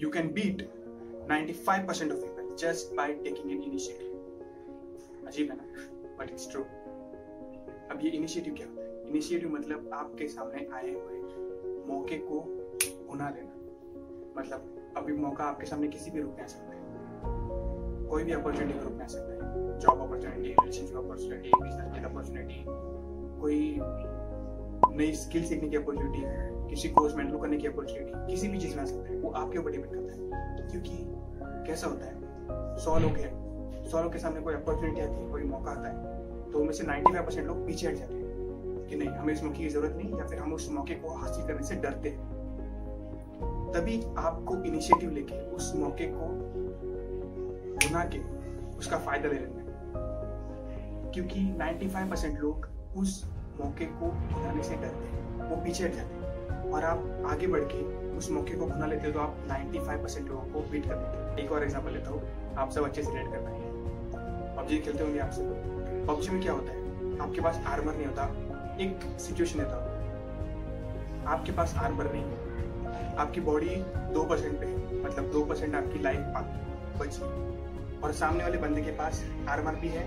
you can beat 95% of people just by taking an initiative. अजीब है ना? But it's true अब ये इनिशिएटिव क्या होता है? इनिशिएटिव मतलब आपके सामने आए हुए मौके को भुना लेना मतलब अभी मौका आपके सामने किसी भी रूप में आ सकता है। कोई भी अपॉर्चुनिटी के रूप में आ सकता है। Job opportunity relationship opportunity business opportunity कोई नई स्किल सीखने की अपॉर्चुनिटी किसी कोर्स मेंटल करने की अपॉर्चुनिटी किसी भी चीज़ में आ सकता है, वो आपके ऊपर डिपेंड करता है। क्योंकि कैसा होता है, सौ लोग हैं, सौ लोग के सामने कोई अपॉर्चुनिटी आती है, कोई मौका आता है तो उनमें से नाइन्टी फाइव परसेंट लोग पीछे हट जाते हैं कि नहीं, हमें इस मौके की ज़रूरत नहीं, या फिर हम उस मौके को हासिल करने से डरते हैं। तभी आपको इनिशिएटिव लेके, उस मौके को बुना के उसका फ़ायदा ले लेना है। क्योंकि 95 परसेंट लोग उस मौके को भुनाने से डरते हैं, वो पीछे हट जाते हैं। और आप आगे बढ़ के उस मौके को भुना लेते हो तो आप 95 परसेंट लोगों को बीट कर लेते हो। एक और एग्जांपल लेता हूँ, आप सब अच्छे से रेड कर पाएँगे। पबजी खेलते होंगे आप सब। पबजी में क्या होता है? आपके पास आर्मर नहीं होता। एक सिचुएशन लेता हूँ। आपके पास आर्मर नहीं है। आपकी बॉडी दो परसेंट पे है मतलब दो परसेंट आपकी लाइफ बची और सामने वाले बंदे के पास आर्मर भी है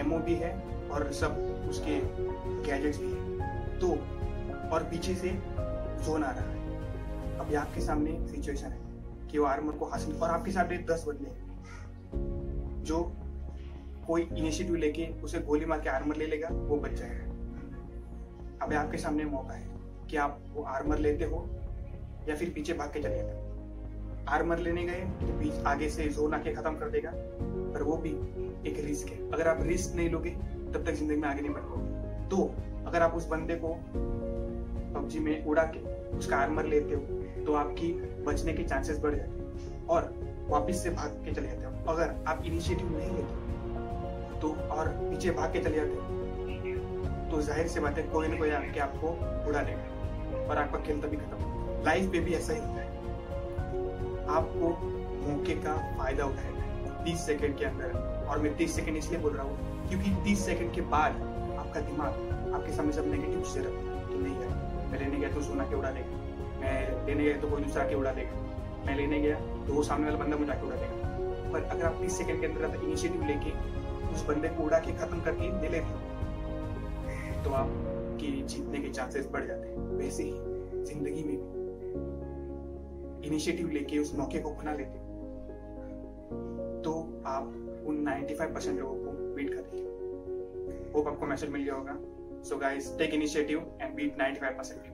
एमओ भी है और सब उसके गैजेट्स भी है। तो और पीछे से जोन आ रहा है। अभी आपके सामने सिचुएशन है कि वो आर्मर को हासिल और आपके सामने दस बंदे हैं। जो कोई इनिशिएटिव लेके उसे गोली मार के आर्मर ले लेगा, वो बच जाएगा। अभी आपके सामने मौका है कि आप वो आर्मर लेते हो या फिर पीछे भाग के चले जाते आर्मर लेने गए तो बीच आगे से जोन आके खत्म कर देगा, पर वो भी एक रिस्क है। अगर आप रिस्क नहीं लोगे तब तक ज़िंदगी में आगे नहीं बढ़ पाओगे दो, अगर आप उस बंदे को पबजी में उड़ा के उसका आर्मर लेते हो तो आपकी बचने के चांसेस बढ़ जाते हैं और वापस से भाग के चले जाते हो। अगर आप इनिशिएटिव नहीं लेते तो और पीछे भाग के चले जाते हो तो ज़ाहिर सी बात है कोई ना कोई आके आपको उड़ा लेगा और आपका खेल तो तभी खत्म लाइफ में भी ऐसा ही होता है। आपको मौके का फ़ायदा उठाएगा। तीस सेकेंड के अंदर और मैं 30 सेकंड इसलिए बोल रहा हूँ क्योंकि 30 सेकंड के बाद आपका दिमाग आपके सामने सब नेगेटिव चीज़ें रखता है, कि नहीं यार, मैं लेने गया तो सोना के उड़ा देगा? मैं लेने गया तो कोई दूसरा के उड़ा देगा? मैं लेने गया तो वो सामने वाला बंदा मुझे आके उड़ा देगा। पर अगर आप तीस सेकंड के अंदर इनिशिएटिव लेके उस बंदे को उड़ा के खत्म करके दे लेते तो आपकी जीतने के चांसेस बढ़ जाते हैं। वैसे ही ज़िंदगी में भी इनिशिएटिव लेके उस मौके को बना लेते तो आप उन 95 परसेंट लोगों को बीट कर देते होप आपको मैसेज मिल गया होगा। So guys take initiative and beat 95 percent